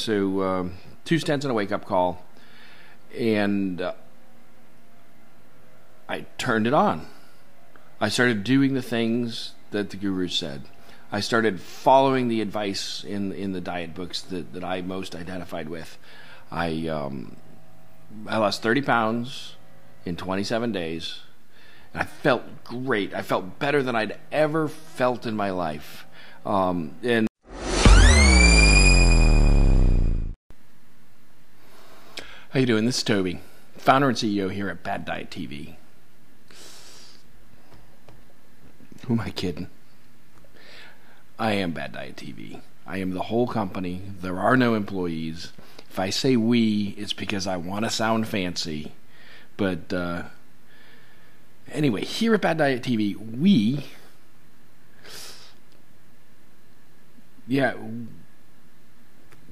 so um, two stents and a wake up call, and uh, I turned it on. I started doing the things that the guru said. I started following the advice in in the diet books that, that I most identified with. I um, I lost 30 pounds in 27 days. And I felt great. I felt better than I'd ever felt in my life. Um, and how you doing? This is Toby, founder and CEO here at Bad Diet TV. Who am I kidding? I am Bad Diet TV. I am the whole company. There are no employees. If I say we, it's because I want to sound fancy. But uh, anyway, here at Bad Diet TV, we, yeah,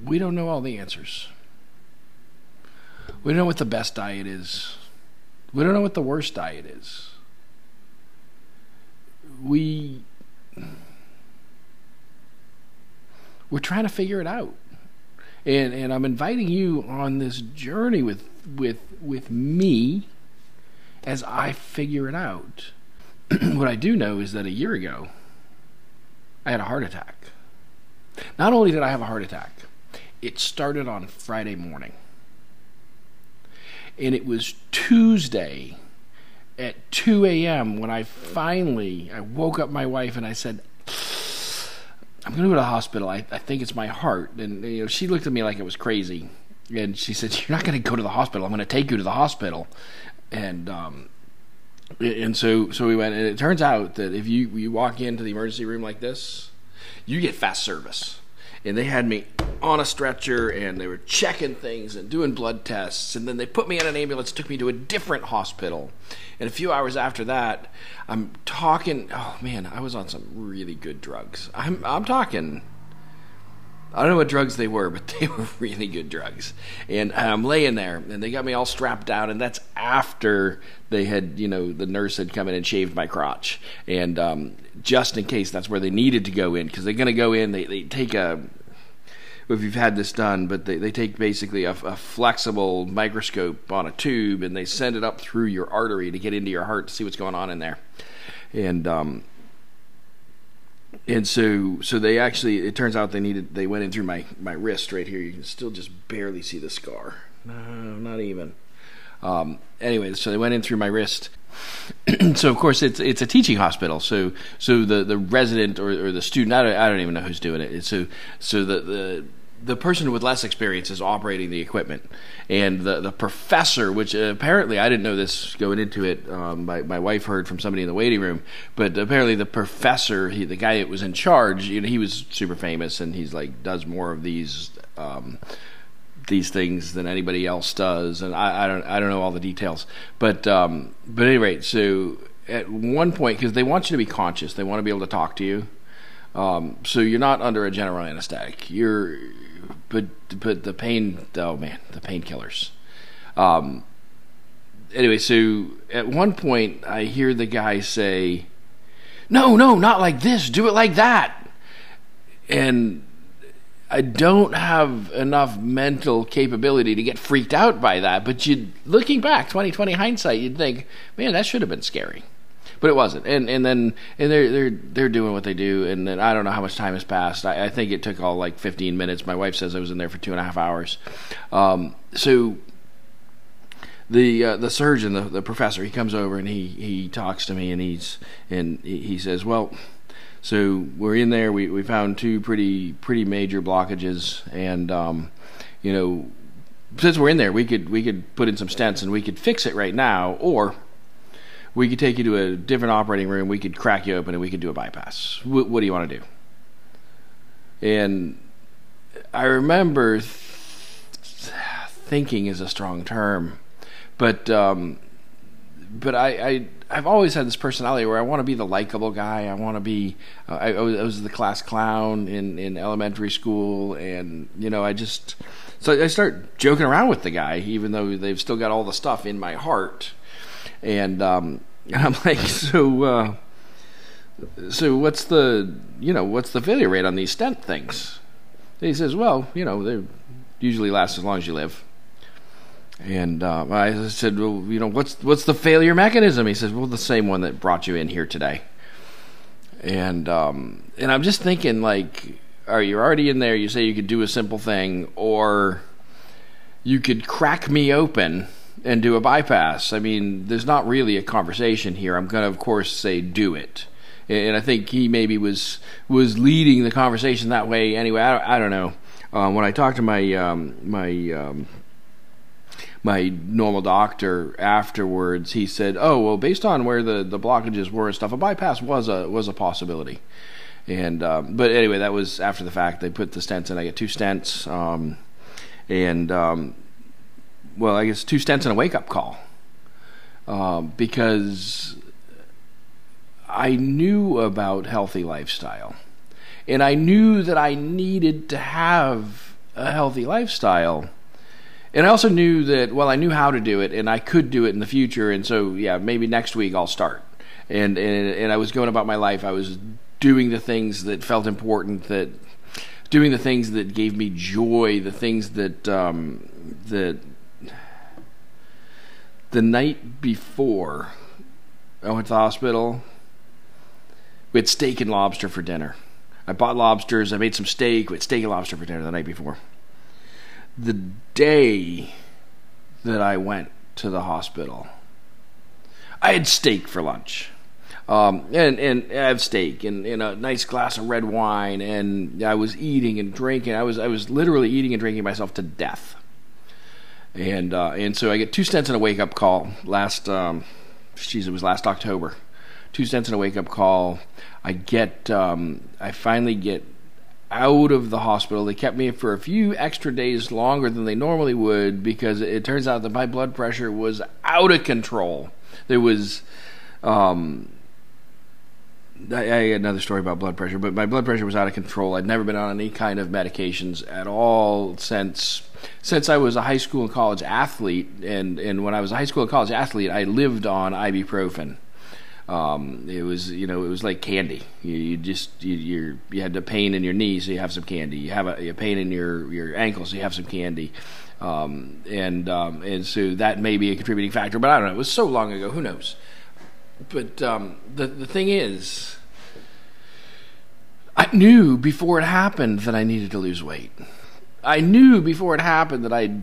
we don't know all the answers. We don't know what the best diet is. We don't know what the worst diet is. We we're trying to figure it out. And and I'm inviting you on this journey with with with me as I figure it out. what I do know is that a year ago I had a heart attack. Not only did I have a heart attack, it started on Friday morning. And it was Tuesday at 2 a.m. when I finally I woke up my wife and I said, I'm going to go to the hospital. I, I think it's my heart. And you know, she looked at me like it was crazy. And she said, You're not going to go to the hospital. I'm going to take you to the hospital. And, um, and so, so we went, and it turns out that if you, you walk into the emergency room like this, you get fast service. And they had me on a stretcher and they were checking things and doing blood tests. And then they put me in an ambulance, took me to a different hospital. And a few hours after that, I'm talking. Oh man, I was on some really good drugs. I'm I'm talking. I don't know what drugs they were, but they were really good drugs. And I'm laying there, and they got me all strapped down, and that's after they had, you know, the nurse had come in and shaved my crotch. And um, just in case, that's where they needed to go in, because they're going to go in, they, they take a if you've had this done, but they, they take basically a, a, flexible microscope on a tube and they send it up through your artery to get into your heart to see what's going on in there. And um, and so so they actually it turns out they needed they went in through my my wrist right here. You can still just barely see the scar. No, not even. Um, anyway, so they went in through my wrist. so of course it's it's a teaching hospital. So so the, the resident or, or the student I don't, I don't even know who's doing it. So so the, the the person with less experience is operating the equipment, and the the professor, which apparently I didn't know this going into it. Um, my my wife heard from somebody in the waiting room, but apparently the professor, he, the guy that was in charge, you know, he was super famous, and he's like does more of these. Um, these things than anybody else does, and I, I don't I don't know all the details, but um, but at any rate, so at one point because they want you to be conscious, they want to be able to talk to you, um, so you're not under a general anesthetic. You're but but the pain oh man the painkillers. Um anyway so at one point i hear the guy say no no not like this. Do it like that. And i don't have enough mental capability to get freaked out by that but you looking back 2020 hindsight you'd think man that should have been scary but it wasn't. And and then and they're they're they're doing what they do. And then I don't know how much time has passed. I, I think it took all like 15 minutes. My wife says I was in there for two and a half hours. Um, so the uh, the surgeon, the, the professor, he comes over and he he talks to me and he's and he, says, well. So we're in there. We we found two pretty pretty major blockages, and um, you know, since we're in there, we could we could put in some stents and we could fix it right now, or we could take you to a different operating room. We could crack you open and we could do a bypass. what do you want to do? And I remember th- thinking is a strong term, but um, but I, I I've always had this personality where I want to be the likable guy. I want to be. Uh, I, I, was, I, was, the class clown in in elementary school, and you know I just so I start joking around with the guy, even though they've still got all the stuff in my heart and um, I'm like, so, uh, so what's the, you know, what's the failure rate on these stent things? And he says, well, you know, they're usually last as long as you live. And uh, I said, well, you know, what's what's the failure mechanism? He says, well, the same one that brought you in here today. And um, and I'm just thinking, like, are you already in there? You say you could do a simple thing, or you could crack me open and do a bypass. I mean, there's not really a conversation here. I'm going to, of course, say do it. And I think he maybe was was leading the conversation that way anyway. I don't, I don't know. Um, when I talked to my um, my um, my normal doctor afterwards, he said, "Oh, well, based on where the, the blockages were and stuff, a bypass was a was a possibility." And um, but anyway, that was after the fact. They put the stents in. I get two stents, um, and um, well, I guess two stents and a wake up call um, because I knew about healthy lifestyle, and I knew that I needed to have a healthy lifestyle and I also knew that well, I knew how to do it, and I could do it in the future. And so, yeah, maybe next week I'll start. And and and I was going about my life. I was doing the things that felt important, that doing the things that gave me joy, the things that um, that the night before I went to the hospital. We had steak and lobster for dinner. I bought lobsters. I made some steak. We had steak and lobster for dinner the night before the day that I went to the hospital, I had steak for lunch. Um, and and I have steak and, and a nice glass of red wine, and I was eating and drinking. I was I was literally eating and drinking myself to death. And uh, and so I get two stents and a wake up call last. Um, geez, it was last October. Two stents and a wake up call. I get um, I finally get out of the hospital. They kept me for a few extra days longer than they normally would because it turns out that my blood pressure was out of control. There was, um, I, had another story about blood pressure, but my blood pressure was out of control. I'd never been on any kind of medications at all since since I was a high school and college athlete. And and when I was a high school and college athlete, I lived on ibuprofen. Um, it was you know it was like candy. You, you just you you had a pain in your knee, so you have some candy. You have a, a pain in your your ankle, so you have some candy. Um, and um, and so that may be a contributing factor, but I don't know. It was so long ago. Who knows? But um, the the thing is, I knew before it happened that I needed to lose weight. I knew before it happened that I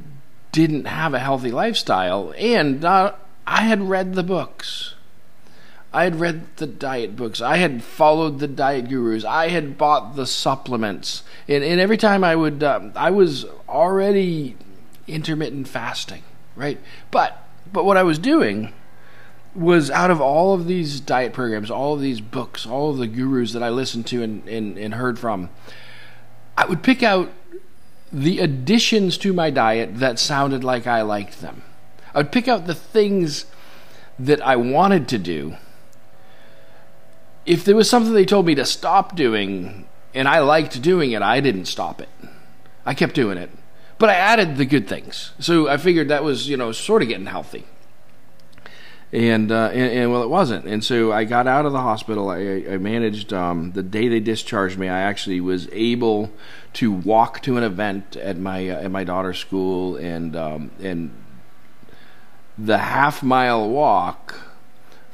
didn't have a healthy lifestyle, and uh, I had read the books. I had read the diet books. I had followed the diet gurus. I had bought the supplements. And, and every time I would, um, I was already intermittent fasting, right? But but what I was doing was out of all of these diet programs, all of these books, all of the gurus that I listened to and, and, and heard from, I would pick out the additions to my diet that sounded like I liked them. I would pick out the things that I wanted to do if there was something they told me to stop doing and I liked doing it, I didn't stop it. I kept doing it. But I added the good things. So I figured that was, you know, sort of getting healthy. And, uh, and, and, well, it wasn't. And so I got out of the hospital. I, I managed um, the day they discharged me. I actually was able to walk to an event at my uh, at my daughter's school, and um, and the half mile walk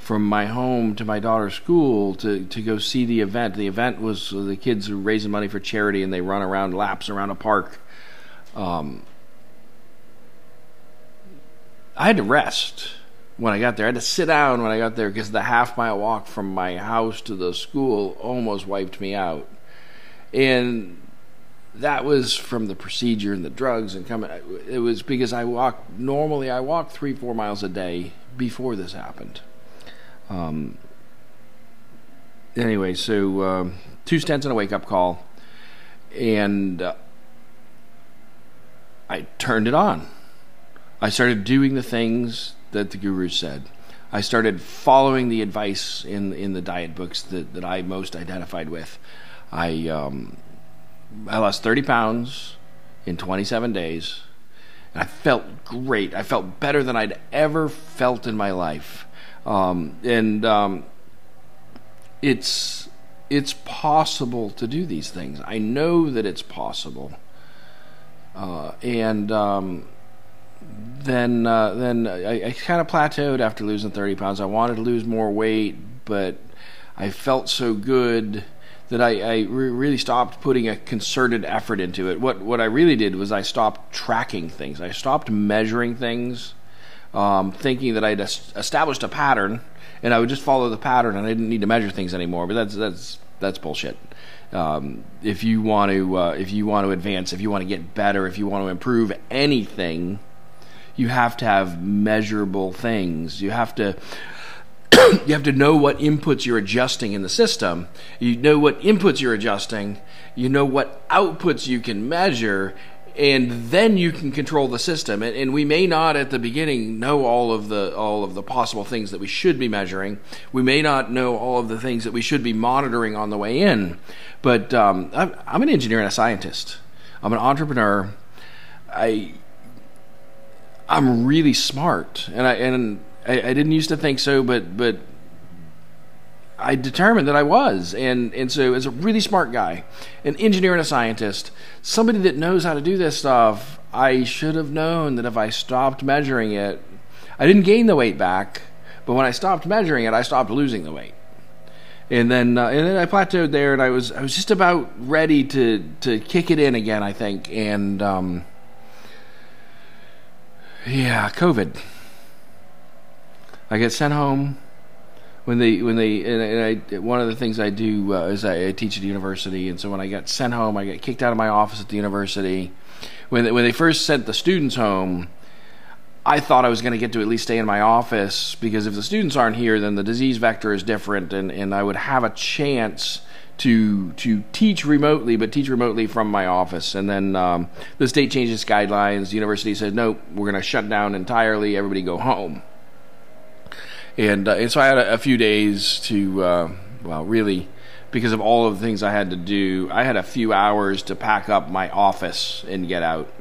from my home to my daughter's school to, to go see the event. The event was the kids are raising money for charity and they run around laps around a park. Um, I had to rest when I got there. I had to sit down when I got there because the half mile walk from my house to the school almost wiped me out. And that was from the procedure and the drugs and coming. It was because I walked normally. I walked three, four miles a day before this happened. Um, anyway, so uh, two stents and a wake up call, and uh, I turned it on. I started doing the things that the guru said. I started following the advice in in the diet books that, that I most identified with. I um, I lost 30 pounds in 27 days, and I felt great. I felt better than I'd ever felt in my life. Um, and um, it's it's possible to do these things. I know that it's possible. uh, and um, then uh, then I, I kind of plateaued after losing 30 pounds. I wanted to lose more weight, but I felt so good that I, I re- really stopped putting a concerted effort into it. What what I really did was I stopped tracking things. I stopped measuring things, um, thinking that I'd established a pattern and I would just follow the pattern and I didn't need to measure things anymore. But that's that's that's bullshit. Um, if you want to uh, if you want to advance, if you want to get better, if you want to improve anything, you have to have measurable things. You have to you have to know what inputs you're adjusting in the system. You know what inputs you're adjusting. You know what outputs you can measure, and then you can control the system. And, and, we may not at the beginning know all of the all of the possible things that we should be measuring. We may not know all of the things that we should be monitoring on the way in. But um, I'm, I'm an engineer and a scientist. I'm an entrepreneur. I I'm really smart, and I and I, I didn't used to think so, but but I determined that I was, and and so as a really smart guy, an engineer and a scientist, somebody that knows how to do this stuff, I should have known that if I stopped measuring it, I didn't gain the weight back, but when I stopped measuring it, I stopped losing the weight, and then uh, and then I plateaued there, and I was I was just about ready to to kick it in again, I think, and um, yeah, COVID. I get sent home when they when they and, I one of the things I do uh, is I, I, teach at a university, and so when I got sent home, I got kicked out of my office at the university. When they, when they first sent the students home, I thought I was going to get to at least stay in my office because if the students aren't here, then the disease vector is different, and, and I would have a chance to to teach remotely, but teach remotely from my office. And then um, the state changes guidelines. The university says, no, we're going to shut down entirely. Everybody go home and uh, and so I had a, a few days to uh, well, really, because of all of the things I had to do, I had a few hours to pack up my office and get out,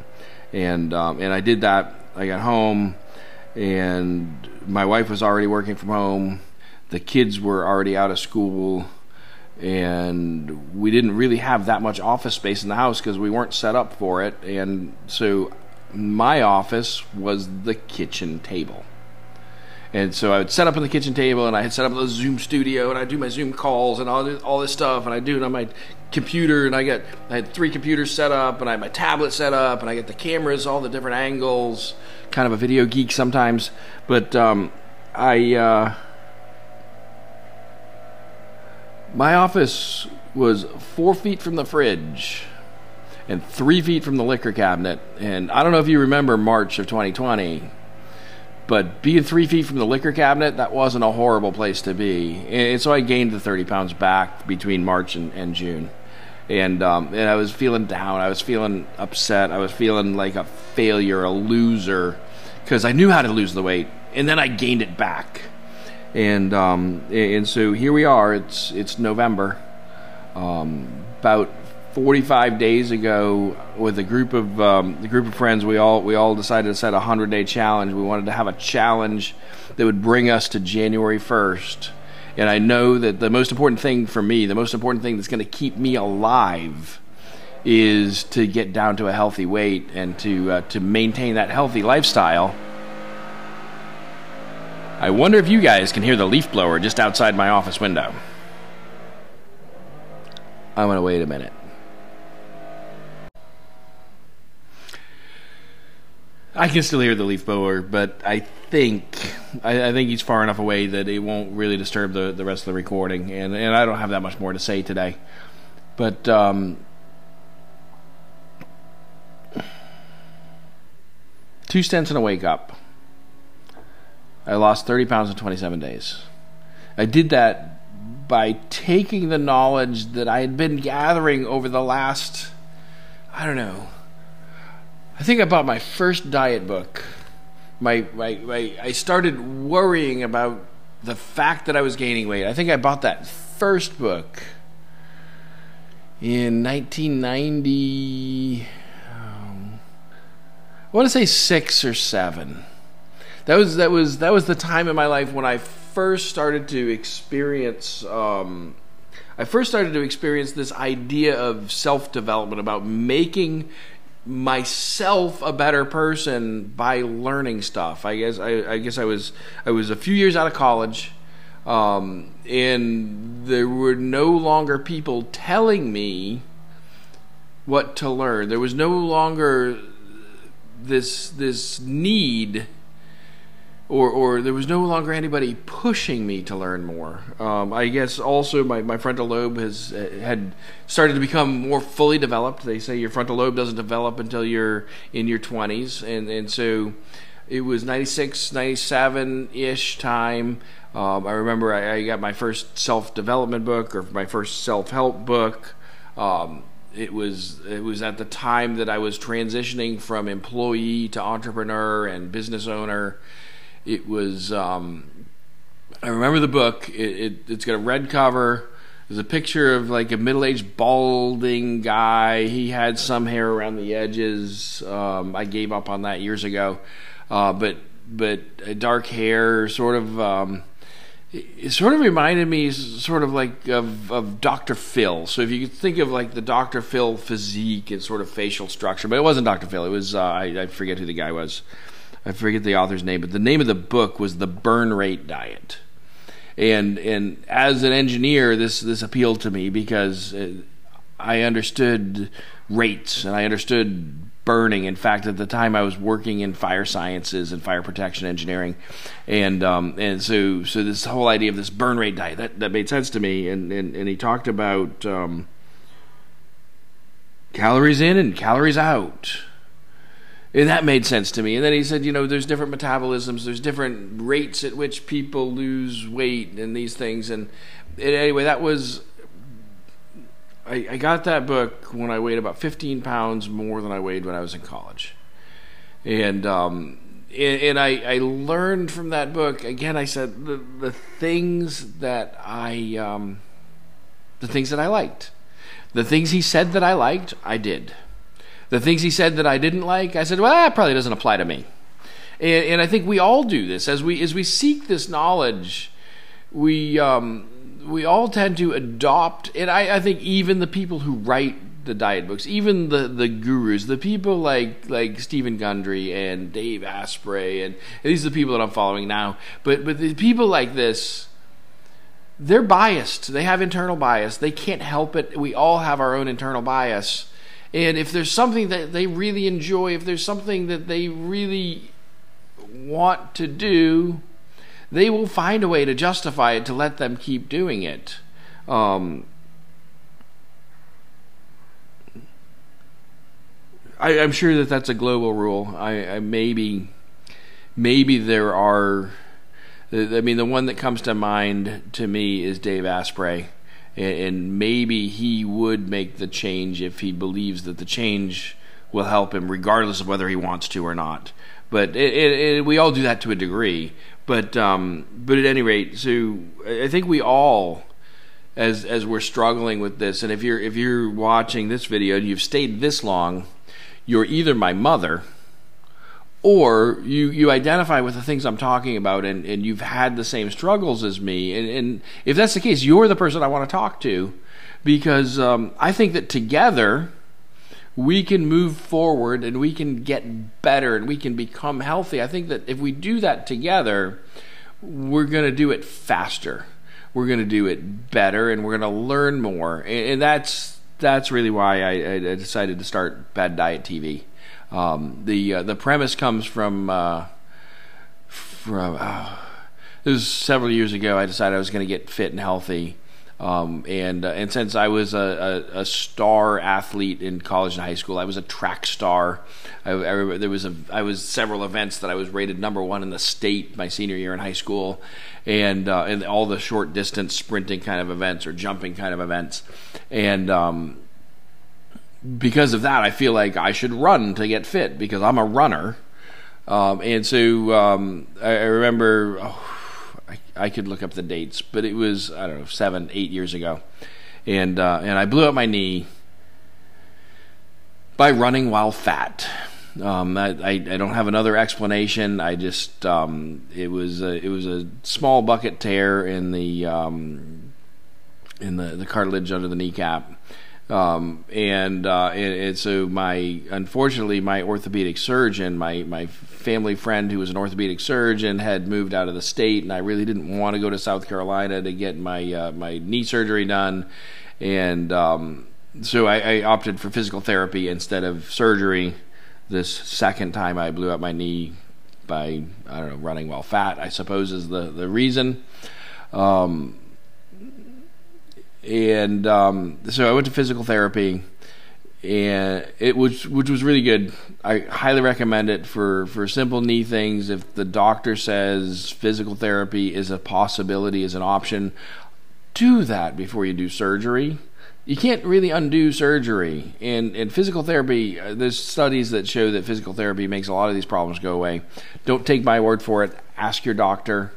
and um, and I did that. I got home, and my wife was already working from home. The kids were already out of school, and we didn't really have that much office space in the house because we weren't set up for it. And so, my office was the kitchen table and so I would set up on the kitchen table, and I had set up the Zoom studio, and I do my Zoom calls and all this, all this stuff, and I do it on my computer, and I got I had three computers set up, and I had my tablet set up, and I get the cameras, all the different angles. Kind of a video geek sometimes, but um, I uh, my office was four feet from the fridge and three feet from the liquor cabinet, and I don't know if you remember March of 2020 but being three feet from the liquor cabinet, that wasn't a horrible place to be. And so I gained the 30 pounds back between March and, and June. And, um, and I was feeling down. I was feeling upset. I was feeling like a failure, a loser, because I knew how to lose the weight. And then I gained it back. And, um, and so here we are. It's, it's November. Um, about 45 days ago with a group of um, a group of friends we all we all decided to set a 100 day challenge we wanted to have a challenge that would bring us to January 1st and I know that the most important thing for me the most important thing that's going to keep me alive is to get down to a healthy weight and to uh, to maintain that healthy lifestyle I wonder if you guys can hear the leaf blower just outside my office window I'm going to wait a minute I can still hear the leaf blower, but I think I, I, think he's far enough away that it won't really disturb the, the rest of the recording, and and I don't have that much more to say today. But um, two stents and a wake up. I lost thirty pounds in twenty seven days. I did that by taking the knowledge that I had been gathering over the last I don't know I think I bought my first diet book. My, my, my, I started worrying about the fact that I was gaining weight. I think I bought that first book in 1990. Um, I want to say six or seven. That was that was that was the time in my life when I first started to experience. Um, I first started to experience this idea of self development about making myself a better person by learning stuff. I guess I, I guess I was I was a few years out of college, um, and there were no longer people telling me what to learn. There was no longer this this need or or there was no longer anybody pushing me to learn more. Um, I guess also my, my frontal lobe has uh, had started to become more fully developed. They say your frontal lobe doesn't develop until you're in your 20s, and and so it was 96, 97 ish time. Um, I remember I, I, got my first self development book or my first self help book. Um, it was it was at the time that I was transitioning from employee to entrepreneur and business owner it was. Um, I remember the book. It, it, it's got a red cover. There's a picture of like a middle-aged balding guy. He had some hair around the edges. Um, I gave up on that years ago, uh, but but dark hair, sort of. Um, it sort of reminded me sort of like of, of Dr. Phil. So if you could think of like the Dr. Phil physique and sort of facial structure, but it wasn't Dr. Phil. It was uh, I, I, forget who the guy was. I forget the author's name, but the name of the book was The Burn Rate Diet. And and as an engineer, this this appealed to me because uh, I understood rates and I understood burning. In fact, at the time I was working in fire sciences and fire protection engineering, and um, and so so this whole idea of this burn rate diet that, that made sense to me. And and, and he talked about um, calories in and calories out. And that made sense to me. And then he said, you know, there's different metabolisms, there's different rates at which people lose weight and these things. And, anyway, that was. I, I got that book when I weighed about 15 pounds more than I weighed when I was in college. And, um, and, and I, I learned from that book, again, I said the, the things that I, um, the things that I liked. The things he said that I liked, I did the things he said that I didn't like, I said, well, that probably doesn't apply to me. And, and I think we all do this as we as we seek this knowledge. We um, we all tend to adopt, and I, I think even the people who write the diet books, even the, the gurus, the people like like Steven Gundry and Dave Asprey, and, and these are the people that I'm following now. But but the people like this, they're biased. They have internal bias. They can't help it. We all have our own internal bias. And if there's something that they really enjoy, if there's something that they really want to do, they will find a way to justify it to let them keep doing it. Um, I, am sure that that's a global rule. I, I maybe maybe there are. I mean, the one that comes to mind to me is Dave Asprey and maybe he would make the change if he believes that the change will help him, regardless of whether he wants to or not. But it, it, it, we all do that to a degree. But um, but at any rate, so I think we all, as as we're struggling with this, and if you're if you're watching this video and you've stayed this long, you're either my mother or you you identify with the things I'm talking about and, and you've had the same struggles as me. And, and if that's the case you're the person I want to talk to because um, I think that together we can move forward and we can get better and we can become healthy. I think that if we do that together we're going to do it faster. We're going to do it better and we're going to learn more. And, and that's that's really why I, I decided to start Bad Diet TV um, the uh, the premise comes from uh, from uh, this was several years ago. I decided I was going to get fit and healthy, um, and uh, and since I was a, a, a, star athlete in college and high school, I was a track star. I, I there was a I was several events that I was rated number one in the state my senior year in high school, and uh, and all the short distance sprinting kind of events or jumping kind of events, and um, because of that, I feel like I should run to get fit because I'm a runner. Um, and so um, I, I, remember, oh, I, I, could look up the dates, but it was I don't know seven, eight years ago, and uh, and I blew up my knee by running while fat. Um, I, I, don't have another explanation. I just um, it was a, it was a small bucket tear in the um, in the, the cartilage under the kneecap Um, and, uh, and, and so my unfortunately my orthopedic surgeon, my my family friend who was an orthopedic surgeon, had moved out of the state, and I really didn't want to go to South Carolina to get my uh, my knee surgery done, and um, so I, I opted for physical therapy instead of surgery. This second time I blew out my knee by I don't know running while fat, I suppose is the the reason. Um, and um, so I went to physical therapy, and it was which was really good. I highly recommend it for for simple knee things. If the doctor says physical therapy is a possibility, is an option, do that before you do surgery. You can't really undo surgery. And in physical therapy, uh, there's studies that show that physical therapy makes a lot of these problems go away. Don't take my word for it. Ask your doctor.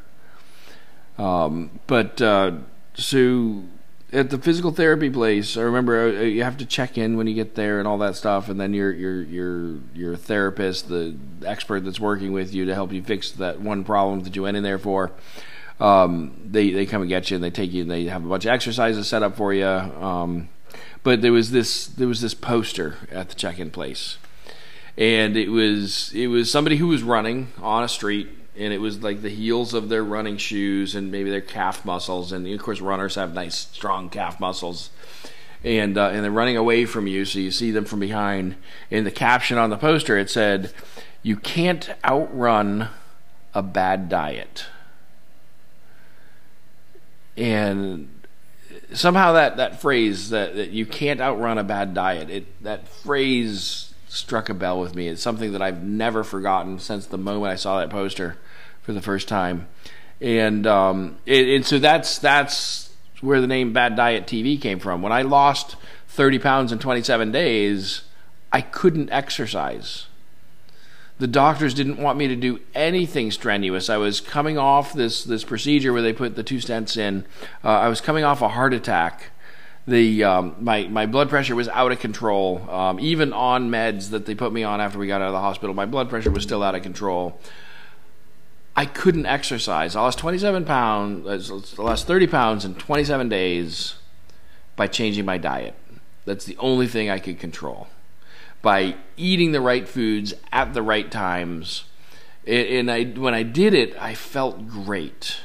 Um, but uh, so at the physical therapy place, I remember uh, you have to check in when you get there and all that stuff, and then your your your your therapist, the expert that's working with you to help you fix that one problem that you went in there for. Um, they they come and get you, and they take you, and they have a bunch of exercises set up for you. Um, but there was this there was this poster at the check-in place, and it was it was somebody who was running on a street and it was like the heels of their running shoes and maybe their calf muscles. And of course, runners have nice, strong calf muscles. And uh, and they're running away from you, so you see them from behind. In the caption on the poster, it said, "You can't outrun a bad diet." And somehow that, that phrase that, that you can't outrun a bad diet, it that phrase struck a bell with me. It's something that I've never forgotten since the moment I saw that poster for the first time, and um, it, and so that's that's where the name Bad Diet TV came from. When I lost 30 pounds in 27 days, I couldn't exercise. The doctors didn't want me to do anything strenuous. I was coming off this this procedure where they put the two stents in. Uh, I was coming off a heart attack the um, my my blood pressure was out of control. Um, even on meds that they put me on after we got out of the hospital, my blood pressure was still out of control. I couldn't exercise. I lost 27 pounds, I lost 30 pounds in 27 days by changing my diet. That's the only thing I could control. By eating the right foods at the right times. And I, when I did it, I felt great.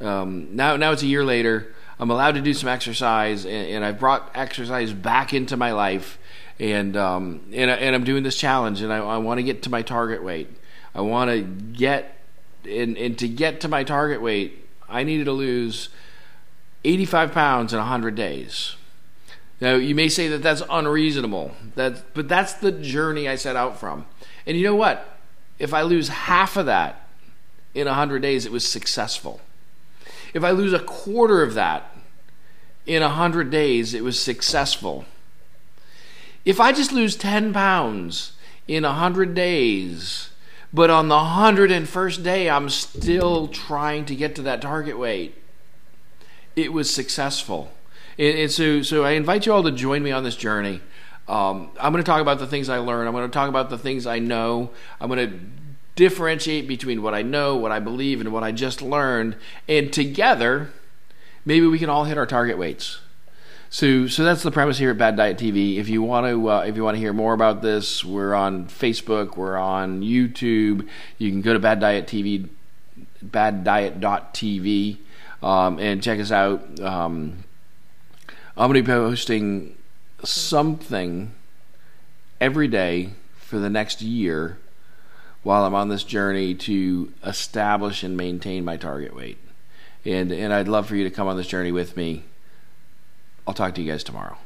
Um, now, now it's a year later. I'm allowed to do some exercise, and, and I've brought exercise back into my life, and um, and, and I'm doing this challenge, and I, I want to get to my target weight. I want to get, and, and to get to my target weight, I needed to lose 85 pounds in 100 days. Now you may say that that's unreasonable, that but that's the journey I set out from. And you know what? If I lose half of that in 100 days, it was successful. If I lose a quarter of that in 100 days, it was successful. If I just lose 10 pounds in 100 days, but on the 101st day, I'm still trying to get to that target weight, it was successful. And, and so, so I invite you all to join me on this journey. Um, I'm going to talk about the things I learned. I'm going to talk about the things I know. I'm going to differentiate between what I know, what I believe, and what I just learned, and together, maybe we can all hit our target weights. So, so that's the premise here at Bad Diet TV. If you want to, uh, if you want to hear more about this, we're on Facebook, we're on YouTube. You can go to Bad Diet TV, baddiet.tv, um, and check us out. Um, I'm going to be posting something every day for the next year while I'm on this journey to establish and maintain my target weight. And, and I'd love for you to come on this journey with me. I'll talk to you guys tomorrow.